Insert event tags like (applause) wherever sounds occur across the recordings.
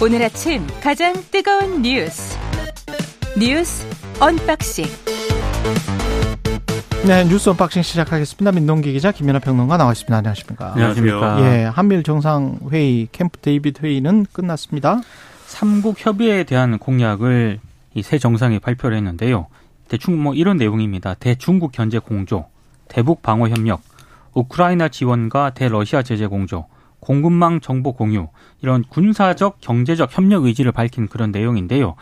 오늘 아침 가장 뜨거운 뉴스 뉴스 unboxing 네, 뉴스 unboxing 시작하겠습니다. 민동기 기자, 김민하 평론가 나와 있습니다. 안녕하십니까? 안녕하십니까. 예, 한미일 정상 회의, 캠프 데이빗 회의는 끝났습니다. 삼국 협의에 대한 공약을 이 세 정상이 발표를 했는데요. 대충 뭐 이런 내용입니다. 대중국 견제 공조, 대북 방어 협력, 우크라이나 지원과 대러시아 제재 공조, 공급망 정보 공유 이런 군사적 경제적 협력 의지를 밝힌 그런 내용인데요.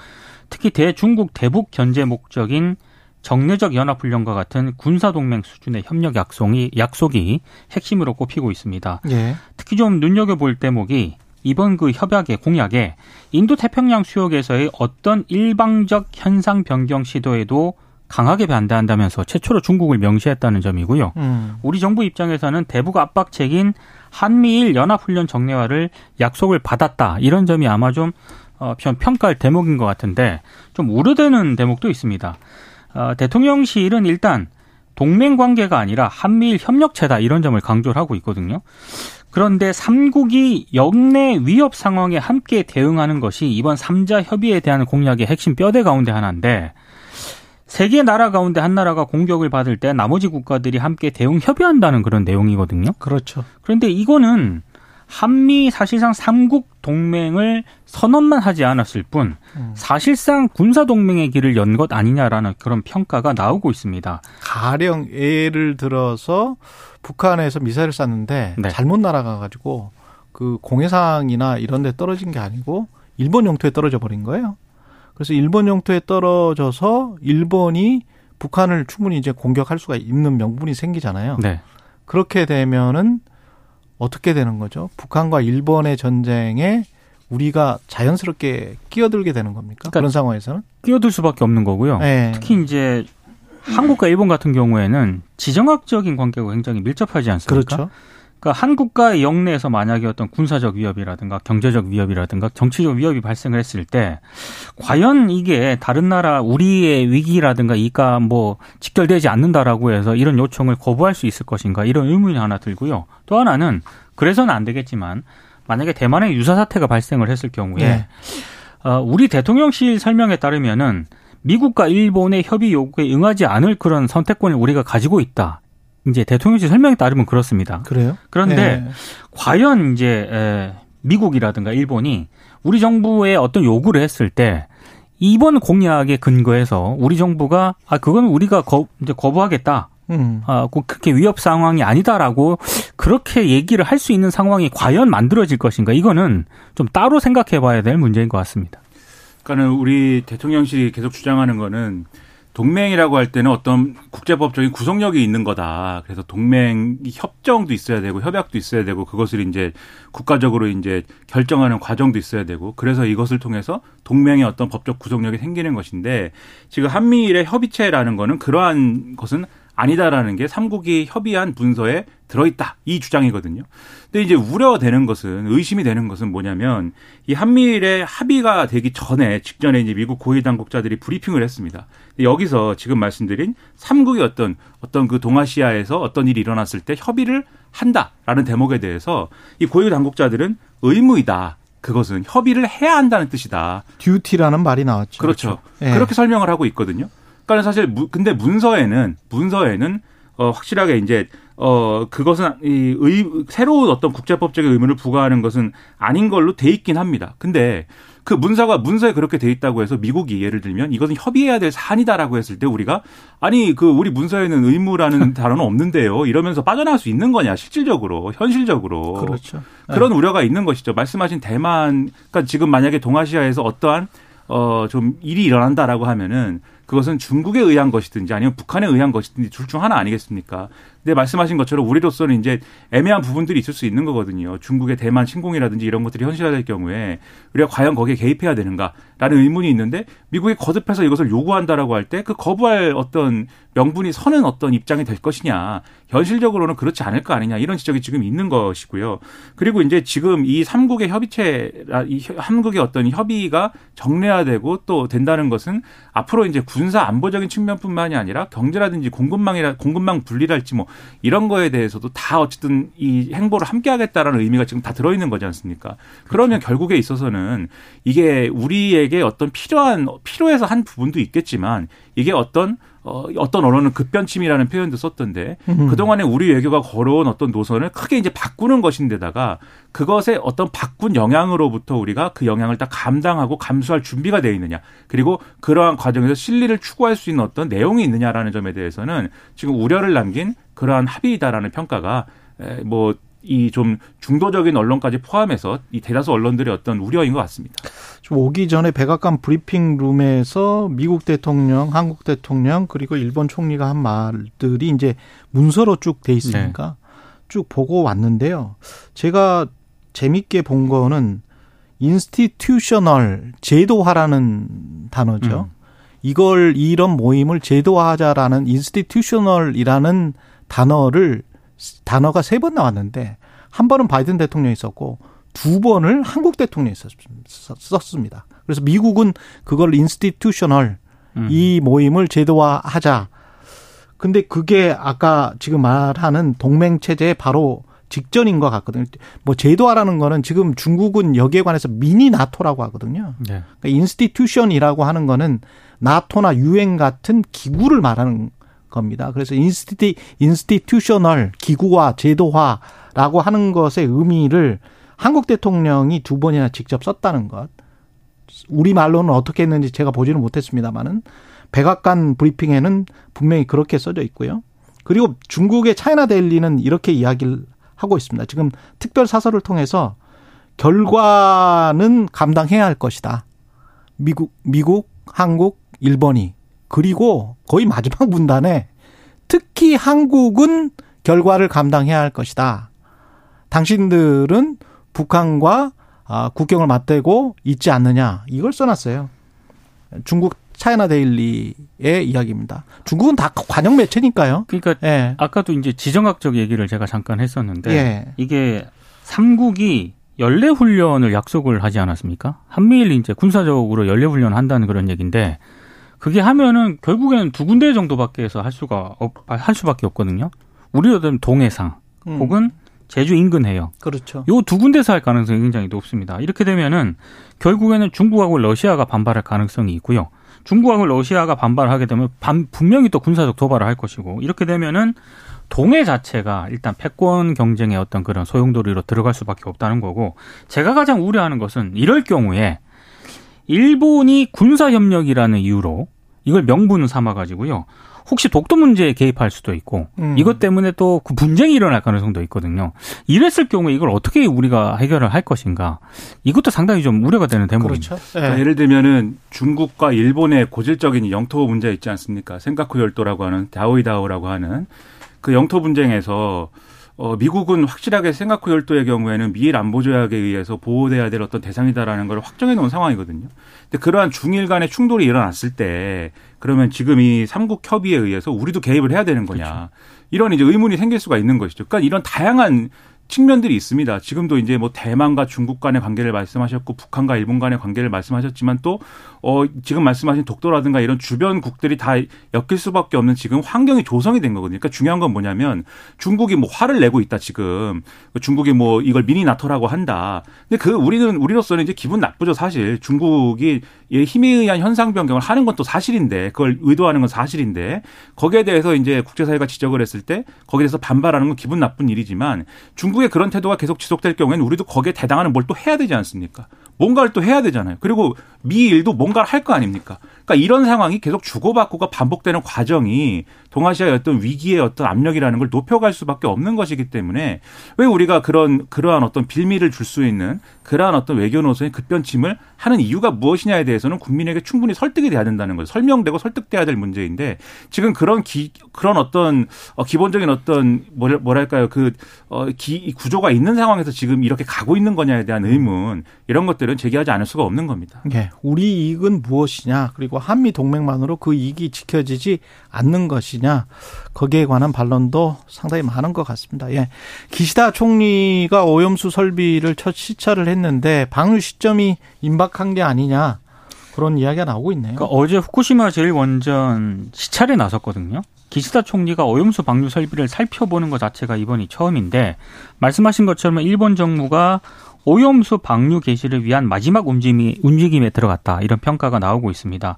특히 대중국 대북 견제 목적인 정례적 연합훈련과 같은 군사동맹 수준의 협력 약속이, 약속이 핵심으로 꼽히고 있습니다. 예. 특히 좀 눈여겨볼 대목이 이번 그 협약의 공약에 인도 태평양 수역에서의 어떤 일방적 현상 변경 시도에도 강하게 반대한다면서 최초로 중국을 명시했다는 점이고요. 음. 우리 정부 입장에서는 대북 압박책인 한미일 연합훈련 정례화를 약속을 받았다. 이런 점이 아마 좀 어, 평가할 대목인 것 같은데 좀 우려되는 대목도 있습니다. 어, 대통령실은 일단 동맹 관계가 아니라 한미일 협력체다 이런 점을 강조를 하고 있거든요. 그런데 삼국이 역내 위협 상황에 함께 대응하는 것이 이번 삼자 협의에 대한 공약의 핵심 뼈대 가운데 하나인데 세개 나라 가운데 한 나라가 공격을 받을 때 나머지 국가들이 함께 대응 협의한다는 그런 내용이거든요. 그렇죠. 그런데 이거는 한미 사실상 삼국 동맹을 선언만 하지 않았을 뿐 음. 사실상 군사 동맹의 길을 연 것 아니냐라는 그런 평가가 나오고 있습니다. 가령 예를 들어서 북한에서 미사일을 쐈는데 네. 잘못 날아가 가지고 그 공해상이나 이런 데 떨어진 게 아니고 일본 영토에 떨어져 버린 거예요. 그래서 일본 영토에 떨어져서 일본이 북한을 충분히 이제 공격할 수가 있는 명분이 생기잖아요. 네. 그렇게 되면은 어떻게 되는 거죠? 북한과 일본의 전쟁에 우리가 자연스럽게 끼어들게 되는 겁니까? 그러니까 그런 상황에서는? 끼어들 수밖에 없는 거고요. 네. 특히 이제 한국과 일본 같은 경우에는 지정학적인 관계가 굉장히 밀접하지 않습니까? 그렇죠. 그러니까 한국과의 영내에서 만약에 어떤 군사적 위협이라든가 경제적 위협이라든가 정치적 위협이 발생을 했을 때 과연 이게 다른 나라 우리의 위기라든가 이가 뭐 직결되지 않는다라고 해서 이런 요청을 거부할 수 있을 것인가 이런 의문이 하나 들고요. 또 하나는 그래서는 안 되겠지만 만약에 대만에 유사 사태가 발생을 했을 경우에 네. 어, 우리 대통령실 설명에 따르면은 미국과 일본의 협의 요구에 응하지 않을 그런 선택권을 우리가 가지고 있다. 이제 대통령실 설명에 따르면 그렇습니다. 그래요? 그런데 네. 과연 이제 에, 미국이라든가 일본이 우리 정부에 어떤 요구를 했을 때 이번 공약에 근거해서 우리 정부가 아 그건 우리가 거, 이제 거부하겠다. 음. 아, 그 그렇게 위협 상황이 아니다라고 그렇게 얘기를 할 수 있는 상황이 과연 만들어질 것인가 이거는 좀 따로 생각해 봐야 될 문제인 것 같습니다. 그러니까는 우리 대통령실이 계속 주장하는 거는 동맹이라고 할 때는 어떤 국제법적인 구속력이 있는 거다. 그래서 동맹 협정도 있어야 되고 협약도 있어야 되고 그것을 이제 국가적으로 이제 결정하는 과정도 있어야 되고 그래서 이것을 통해서 동맹의 어떤 법적 구속력이 생기는 것인데 지금 한미일의 협의체라는 거는 그러한 것은 아니다라는 게 삼국이 협의한 문서에 들어있다 이 주장이거든요. 근데 이제 우려되는 것은 의심이 되는 것은 뭐냐면 이 한미일의 합의가 되기 전에 직전에 이제 미국 고위 당국자들이 브리핑을 했습니다. 여기서 지금 말씀드린 삼국의 어떤 어떤 그 동아시아에서 어떤 일이 일어났을 때 협의를 한다라는 대목에 대해서 이 고위 당국자들은 의무이다. 그것은 협의를 해야 한다는 뜻이다. 듀티라는 말이 나왔죠. 그렇죠. 예. 그렇게 설명을 하고 있거든요. 그러니까 사실 무, 근데 문서에는 문서에는 어 확실하게 이제 어 그것은 이 의, 새로운 어떤 국제법적인 의무를 부과하는 것은 아닌 걸로 돼 있긴 합니다. 근데 그 문서가 문서에 그렇게 돼 있다고 해서 미국이 예를 들면 이것은 협의해야 될 사안이다라고 했을 때 우리가 아니 그 우리 문서에는 의무라는 (laughs) 단어는 없는데요. 이러면서 빠져나갈 수 있는 거냐 실질적으로 현실적으로 그렇죠. 그런 우려가 있는 것이죠. 말씀하신 대만, 그러니까 지금 만약에 동아시아에서 어떠한 어 좀 일이 일어난다라고 하면은 그것은 중국에 의한 것이든지 아니면 북한에 의한 것이든지 둘 중 하나 아니겠습니까? 근데 말씀하신 것처럼 우리로서는 이제 애매한 부분들이 있을 수 있는 거거든요. 중국의 대만 침공이라든지 이런 것들이 현실화될 경우에 우리가 과연 거기에 개입해야 되는가라는 의문이 있는데 미국이 거듭해서 이것을 요구한다라고 할 때 그 거부할 어떤 명분이 서는 어떤 입장이 될 것이냐. 현실적으로는 그렇지 않을 거 아니냐. 이런 지적이 지금 있는 것이고요. 그리고 이제 지금 이 삼국의 협의체, 이 삼국의 어떤 협의가 정례화되고 또 된다는 것은 앞으로 이제 군사 안보적인 측면뿐만이 아니라 경제라든지 공급망이라 공급망 분리랄지 뭐 이런 거에 대해서도 다 어쨌든 이 행보를 함께 하겠다라는 의미가 지금 다 들어 있는 거지 않습니까? 그러면 그렇죠. 결국에 있어서는 이게 우리에게 어떤 필요한 필요해서 한 부분도 있겠지만 이게 어떤 어, 어떤 언론은 급변침이라는 표현도 썼던데 음. 그동안에 우리 외교가 걸어온 어떤 노선을 크게 이제 바꾸는 것인데다가 그것에 어떤 바꾼 영향으로부터 우리가 그 영향을 딱 감당하고 감수할 준비가 되어 있느냐 그리고 그러한 과정에서 실리를 추구할 수 있는 어떤 내용이 있느냐라는 점에 대해서는 지금 우려를 남긴 그러한 합의다라는 평가가 뭐 이 좀 중도적인 언론까지 포함해서 이 대다수 언론들의 어떤 우려인 것 같습니다. 좀 오기 전에 백악관 브리핑 룸에서 미국 대통령, 한국 대통령 그리고 일본 총리가 한 말들이 이제 문서로 쭉 돼 있으니까 네. 쭉 보고 왔는데요. 제가 재밌게 본 거는 institutional 제도화라는 단어죠. 음. 이걸 이런 모임을 제도화하자라는 institutional이라는 단어를 단어가 세 번 나왔는데 한 번은 바이든 대통령이 썼었고 두 번을 한국 대통령이 썼습니다. 그래서 미국은 그걸 institutional 음. 이 모임을 제도화하자. 근데 그게 아까 지금 말하는 동맹 체제에 바로 직전인 것 같거든요. 뭐 제도화라는 거는 지금 중국은 여기에 관해서 미니 나토라고 하거든요. 네. 그러니까 institution이라고 하는 거는 나토나 유엔 같은 기구를 말하는 겁니다. 그래서 insti institutional 기구화 제도화라고 하는 것의 의미를 한국 대통령이 두 번이나 직접 썼다는 것. 우리 말로는 어떻게 했는지 제가 보지는 못했습니다만은 백악관 브리핑에는 분명히 그렇게 써져 있고요. 그리고 중국의 차이나 데일리는 이렇게 이야기를 하고 있습니다. 지금 특별 사설을 통해서 결과는 감당해야 할 것이다. 미국, 미국, 한국, 일본이 그리고 거의 마지막 문단에 특히 한국은 결과를 감당해야 할 것이다. 당신들은 북한과 아, 국경을 맞대고 있지 않느냐. 이걸 써놨어요. 중국 차이나 데일리의 이야기입니다. 중국은 다 관영 매체니까요. 그러니까 예. 아까도 이제 지정학적 얘기를 제가 잠깐 했었는데 예. 이게 삼국이 연례 훈련을 약속을 하지 않았습니까? 한미일 이제 군사적으로 연례 훈련을 한다는 그런 얘기인데 그게 하면은 결국에는 두 군데 정도밖에 해서 할 수가 없, 할 수밖에 없거든요. 우리로 면 동해상 음. 혹은 제주 인근 해역. 그렇죠. 요 두 군데서 할 가능성이 굉장히 높습니다. 이렇게 되면은 결국에는 중국하고 러시아가 반발할 가능성이 있고요. 중국하고 러시아가 반발하게 되면 반, 분명히 또 군사적 도발을 할 것이고 이렇게 되면은 동해 자체가 일단 패권 경쟁의 어떤 그런 소용돌이로 들어갈 수밖에 없다는 거고 제가 가장 우려하는 것은 이럴 경우에 일본이 군사 협력이라는 이유로 이걸 명분을 삼아 가지고요. 혹시 독도 문제에 개입할 수도 있고 음. 이것 때문에 또 그 분쟁이 일어날 가능성도 있거든요. 이랬을 경우에 이걸 어떻게 우리가 해결을 할 것인가 이것도 상당히 좀 우려가 되는 대목입니다. 그렇죠. 네. 그러니까 예를 들면은 중국과 일본의 고질적인 영토 문제 있지 않습니까? 생카쿠 열도라고 하는 다오이다오라고 하는 그 영토 분쟁에서 어, 미국은 확실하게 생각후 열도의 경우에는 미일 안보조약에 의해서 보호돼야 될 어떤 대상이다라는 걸 확정해 놓은 상황이거든요. 근데 그러한 중일 간의 충돌이 일어났을 때 그러면 지금 이 삼국 협의에 의해서 우리도 개입을 해야 되는 거냐. 그렇죠. 이런 이제 의문이 생길 수가 있는 것이죠. 그러니까 이런 다양한 측면들이 있습니다. 지금도 이제 뭐 대만과 중국 간의 관계를 말씀하셨고 북한과 일본 간의 관계를 말씀하셨지만 또 어, 지금 말씀하신 독도라든가 이런 주변국들이 다 엮일 수밖에 없는 지금 환경이 조성이 된 거거든요. 그러니까 중요한 건 뭐냐면 중국이 뭐 화를 내고 있다 지금 중국이 뭐 이걸 미니 나토라고 한다. 근데 그 우리는 우리로서는 이제 기분 나쁘죠 사실 중국이 힘에 의한 현상 변경을 하는 건 또 사실인데 그걸 의도하는 건 사실인데 거기에 대해서 이제 국제사회가 지적을 했을 때 거기에 대해서 반발하는 건 기분 나쁜 일이지만 중 국의 그런 태도가 계속 지속될 경우에는 우리도 거기에 대당하는 뭘 또 해야 되지 않습니까? 뭔가를 또 해야 되잖아요. 그리고 미일도 뭔가를 할 거 아닙니까? 그러니까 이런 상황이 계속 주고받고가 반복되는 과정이 동아시아의 어떤 위기의 어떤 압력이라는 걸 높여갈 수밖에 없는 것이기 때문에 왜 우리가 그런 그러한 어떤 빌미를 줄 수 있는 그러한 어떤 외교 노선의 급변침을 하는 이유가 무엇이냐에 대해서는 국민에게 충분히 설득이 돼야 된다는 거죠. 설명되고 설득돼야 될 문제인데 지금 그런 기 그런 어떤 어 기본적인 어떤 뭐랄까요 그 어, 기, 구조가 있는 상황에서 지금 이렇게 가고 있는 거냐에 대한 의문 이런 것들 은 제기하지 않을 수가 없는 겁니다. 네. 우리 이익은 무엇이냐 그리고 한미 동맹만으로 그 이익이 지켜지지 않는 것이냐 거기에 관한 반론도 상당히 많은 것 같습니다. 예. 기시다 총리가 오염수 설비를 첫 시찰을 했는데 방류 시점이 임박한 게 아니냐 그런 이야기가 나오고 있네요. 그러니까 어제 후쿠시마 제1원전 시찰에 나섰거든요. 기시다 총리가 오염수 방류 설비를 살펴보는 것 자체가 이번이 처음인데 말씀하신 것처럼 일본 정부가 오염수 방류 개시를 위한 마지막 움직임이, 움직임에 들어갔다. 이런 평가가 나오고 있습니다.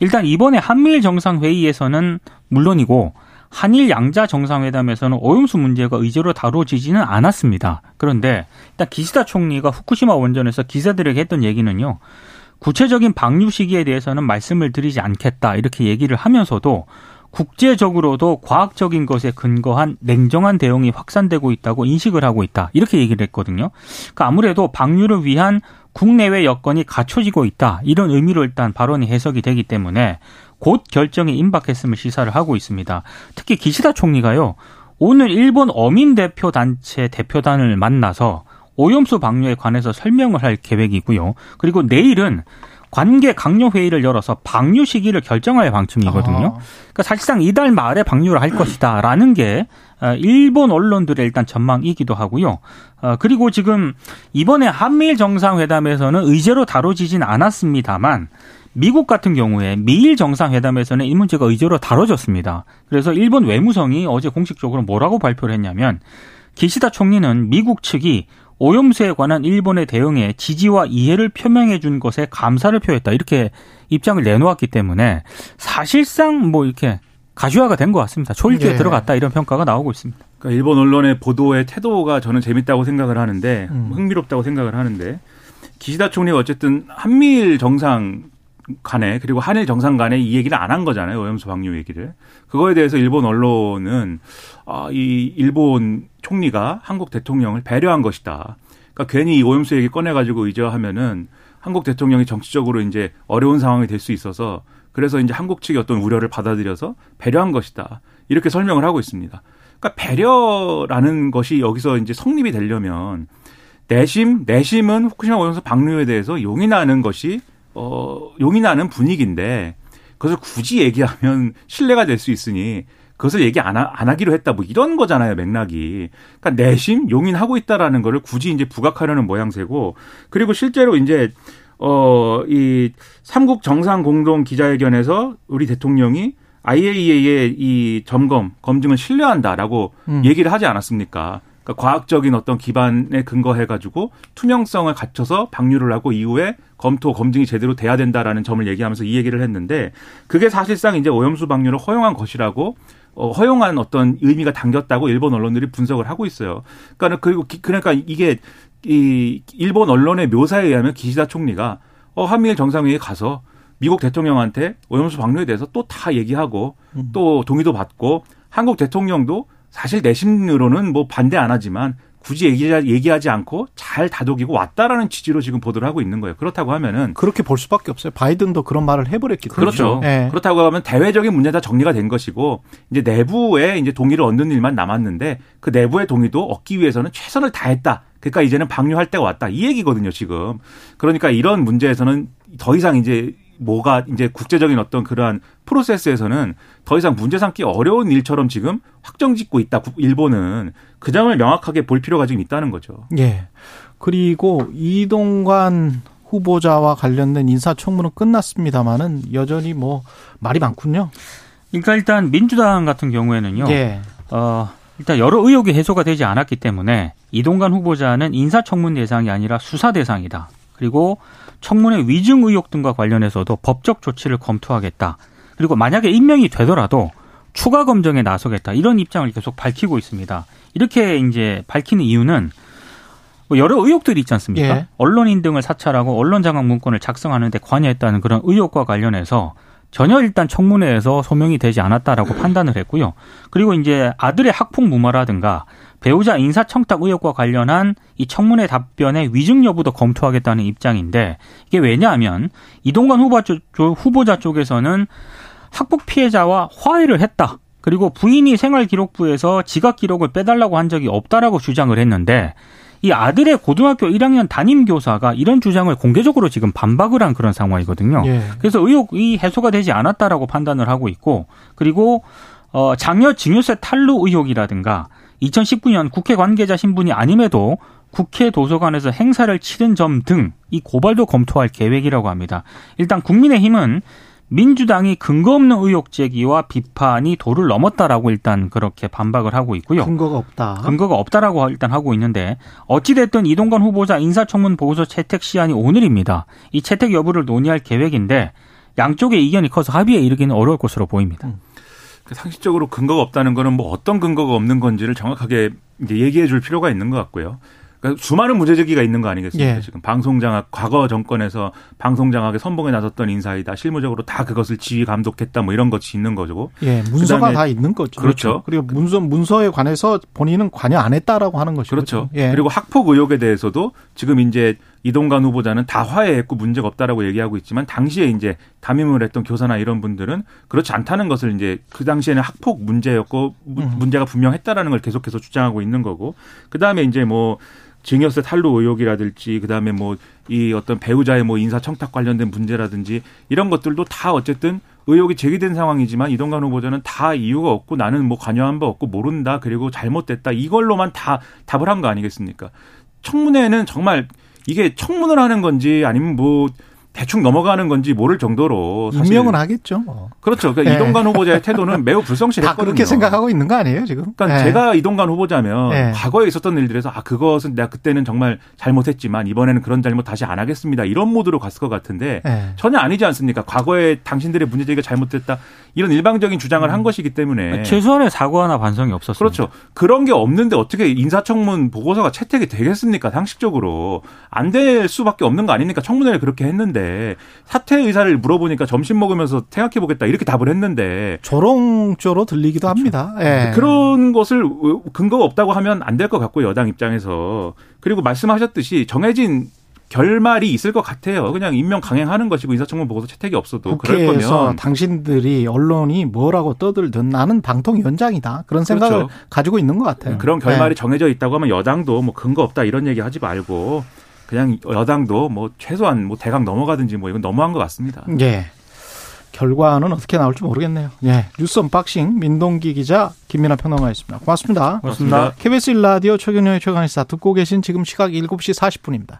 일단 이번에 한미일 정상회의에서는 물론이고 한일 양자 정상회담에서는 오염수 문제가 의제로 다뤄지지는 않았습니다. 그런데 일단 기시다 총리가 후쿠시마 원전에서 기자들에게 했던 얘기는요. 구체적인 방류 시기에 대해서는 말씀을 드리지 않겠다. 이렇게 얘기를 하면서도 국제적으로도 과학적인 것에 근거한 냉정한 대응이 확산되고 있다고 인식을 하고 있다. 이렇게 얘기를 했거든요. 그러니까 아무래도 방류를 위한 국내외 여건이 갖춰지고 있다. 이런 의미로 일단 발언이 해석이 되기 때문에 곧 결정이 임박했음을 시사를 하고 있습니다. 특히 기시다 총리가요. 오늘 일본 어민 대표 단체 대표단을 만나서 오염수 방류에 관해서 설명을 할 계획이고요. 그리고 내일은 관계 강요 회의를 열어서 방류 시기를 결정할 방침이거든요. 아. 그러니까 사실상 이달 말에 방류를 할 것이다라는 게 어, 일본 언론들의 일단 전망이기도 하고요. 어, 그리고 지금 이번에 한미일 정상회담에서는 의제로 다뤄지진 않았습니다만 미국 같은 경우에 미일 정상회담에서는 이 문제가 의제로 다뤄졌습니다. 그래서 일본 외무성이 어제 공식적으로 뭐라고 발표를 했냐면 기시다 총리는 미국 측이 오염수에 관한 일본의 대응에 지지와 이해를 표명해 준 것에 감사를 표했다. 이렇게 입장을 내놓았기 때문에 사실상 뭐 이렇게 가주화가 된 것 같습니다. 초일기에 예. 들어갔다 이런 평가가 나오고 있습니다. 그러니까 일본 언론의 보도의 태도가 저는 재밌다고 생각을 하는데 음. 흥미롭다고 생각을 하는데 기시다 총리가 어쨌든 한미일 정상 간에 그리고 한일 정상 간에 이 얘기를 안 한 거잖아요. 오염수 방류 얘기를. 그거에 대해서 일본 언론은 아, 이 일본 총리가 한국 대통령을 배려한 것이다. 그러니까 괜히 이 오염수 얘기 꺼내가지고 의제하면은 한국 대통령이 정치적으로 이제 어려운 상황이 될 수 있어서 그래서 이제 한국 측의 어떤 우려를 받아들여서 배려한 것이다. 이렇게 설명을 하고 있습니다. 그러니까 배려라는 것이 여기서 이제 성립이 되려면 내심, 내심은 후쿠시마 오염수 방류에 대해서 용인하는 것이 어, 용인하는 분위기인데 그것을 굳이 얘기하면 (laughs) 신뢰가 될 수 있으니 그것을 얘기 안, 하, 안 하기로 했다 뭐 이런 거잖아요 맥락이 그러니까 내심 용인하고 있다라는 거를 굳이 이제 부각하려는 모양새고 그리고 실제로 이제 어 이 삼국 정상 공동 기자회견에서 우리 대통령이 IAEA의 이 점검 검증을 신뢰한다라고 음. 얘기를 하지 않았습니까? 그러니까 과학적인 어떤 기반에 근거해 가지고 투명성을 갖춰서 방류를 하고 이후에 검토 검증이 제대로 돼야 된다라는 점을 얘기하면서 이 얘기를 했는데 그게 사실상 이제 오염수 방류를 허용한 것이라고 어, 허용한 어떤 의미가 담겼다고 일본 언론들이 분석을 하고 있어요. 그러니까 그리고 그러니까 이게 이 일본 언론의 묘사에 의하면 기시다 총리가 어 한미일 정상회의에 가서 미국 대통령한테 오염수 방류에 대해서 또 다 얘기하고 음. 또 동의도 받고 한국 대통령도 사실 내심으로는 뭐 반대 안 하지만 굳이 얘기하 지 않고 잘 다독이고 왔다라는 취지로 지금 보도를 하고 있는 거예요. 그렇다고 하면은 그렇게 볼 수밖에 없어요. 바이든도 그런 말을 해버렸기 때문에 그렇죠. 네. 그렇다고 하면 대외적인 문제 다 정리가 된 것이고 이제 내부에 이제 동의를 얻는 일만 남았는데 그 내부의 동의도 얻기 위해서는 최선을 다했다. 그러니까 이제는 방류할 때가 왔다. 이 얘기거든요, 지금. 그러니까 이런 문제에서는 더 이상 이제 뭐가 이제 국제적인 어떤 그러한 프로세스에서는 더 이상 문제 삼기 어려운 일처럼 지금 확정 짓고 있다. 일본은 그 점을 명확하게 볼 필요가 지금 있다는 거죠. 예. 그리고 이동관 후보자와 관련된 인사청문은 끝났습니다마는 여전히 뭐 말이 많군요. 그러니까 일단 민주당 같은 경우에는요. 예. 어, 일단 여러 의혹이 해소가 되지 않았기 때문에 이동관 후보자는 인사청문 대상이 아니라 수사 대상이다. 그리고 청문회 위증 의혹 등과 관련해서도 법적 조치를 검토하겠다. 그리고 만약에 임명이 되더라도 추가 검증에 나서겠다. 이런 입장을 계속 밝히고 있습니다. 이렇게 이제 밝히는 이유는 뭐 여러 의혹들이 있지 않습니까? 예. 언론인 등을 사찰하고 언론 장악 문건을 작성하는데 관여했다는 그런 의혹과 관련해서 전혀 일단 청문회에서 소명이 되지 않았다라고 (clears throat) 판단을 했고요. 그리고 이제 아들의 학폭 무마라든가 배우자 인사청탁 의혹과 관련한 이 청문회 답변의 위증 여부도 검토하겠다는 입장인데 이게 왜냐하면 이동관 후보자, 쪽에서는 학폭 피해자와 화해를 했다. 그리고 부인이 생활기록부에서 지각 기록을 빼달라고 한 적이 없다라고 주장을 했는데 이 아들의 고등학교 1학년 담임 교사가 이런 주장을 공개적으로 지금 반박을 한 그런 상황이거든요. 예. 그래서 의혹이 해소가 되지 않았다라고 판단을 하고 있고 그리고 어 장녀 증여세 탈루 의혹이라든가 2019년 국회 관계자 신분이 아님에도 국회 도서관에서 행사를 치른 점 등 이 고발도 검토할 계획이라고 합니다. 일단 국민의힘은 민주당이 근거 없는 의혹 제기와 비판이 도를 넘었다라고 일단 그렇게 반박을 하고 있고요. 근거가 없다. 근거가 없다라고 일단 하고 있는데 어찌됐든 이동관 후보자 인사청문 보고서 채택 시한이 오늘입니다. 이 채택 여부를 논의할 계획인데 양쪽의 이견이 커서 합의에 이르기는 어려울 것으로 보입니다. 그 상식적으로 근거가 없다는 거는 뭐 어떤 근거가 없는 건지를 정확하게 이제 얘기해 줄 필요가 있는 것 같고요. 그러니까 수많은 문제 제기가 있는 거 아니겠습니까? 예. 지금 방송장악 과거 정권에서 방송장악에 선봉에 나섰던 인사이다. 실무적으로 다 그것을 지휘 감독했다. 뭐 이런 것이 있는 거죠. 예, 문서가 다 있는 거죠. 그렇죠. 그리고 문서 문서에 관해서 본인은 관여 안 했다라고 하는 것이죠. 그렇죠. 예. 그리고 학폭 의혹에 대해서도 지금 이제 이동관 후보자는 다 화해했고 문제가 없다라고 얘기하고 있지만 당시에 이제 담임을 했던 교사나 이런 분들은 그렇지 않다는 것을 이제 그 당시에는 학폭 문제였고 무- 음. 문제가 분명했다라는 걸 계속해서 주장하고 있는 거고 그 다음에 이제 뭐 증여세 탈루 의혹이라든지 그다음에 뭐 이 어떤 배우자의 뭐 인사 청탁 관련된 문제라든지 이런 것들도 다 어쨌든 의혹이 제기된 상황이지만 이동관 후보자는 다 이유가 없고 나는 뭐 관여한 바 없고 모른다 그리고 잘못됐다 이걸로만 다 답을 한 거 아니겠습니까? 청문회는 정말 이게 청문을 하는 건지 아니면 뭐 대충 넘어가는 건지 모를 정도로 사실 임명은 하겠죠. 뭐. 그렇죠. 그러니까 예. 이동관 후보자의 태도는 매우 다 불성실했거든요. 그렇게 생각하고 있는 거 아니에요 지금? 그러니까 예. 제가 이동관 후보자면 예. 과거에 있었던 일들에서 아 그것은 내가 그때는 정말 잘못했지만 이번에는 그런 잘못 다시 안 하겠습니다 이런 모드로 갔을 것 같은데 예. 전혀 아니지 않습니까? 과거에 당신들의 문제 제기가 잘못됐다 이런 일방적인 주장을 한 것이기 때문에 최소한의 사과나 반성이 없었습니다. 그렇죠. 그런 게 없는데 어떻게 인사청문 보고서가 채택이 되겠습니까? 상식적으로 안 될 수밖에 없는 거 아닙니까? 청문회를 그렇게 했는데 사퇴 의사를 물어보니까 점심 먹으면서 생각해 보겠다 이렇게 답을 했는데 조롱조로 들리기도 합니다. 예. 그런 것을 근거가 없다고 하면 안 될 것 같고요 여당 입장에서 그리고 말씀하셨듯이 정해진 결말이 있을 것 같아요. 그냥 임명 강행하는 것이고 인사청문 보고서 채택이 없어도 그럴 거면 당신들이 언론이 뭐라고 떠들든 나는 방통 위원장이다 그런 생각을 그렇죠. 가지고 있는 것 같아요. 그런 결말이 예. 정해져 있다고 하면 여당도 뭐 근거 없다 이런 얘기 하지 말고 그냥 여당도 뭐 최소한 뭐 대강 넘어가든지 뭐 이건 너무한 것 같습니다. 예. 결과는 어떻게 나올지 모르겠네요. 예. 뉴스 unboxing 민동기 기자 김민하 평론가였습니다. 고맙습니다. 고맙습니다. KBS 1라디오 최경영의 최강시사 듣고 계신 지금 시각 7시 40분입니다.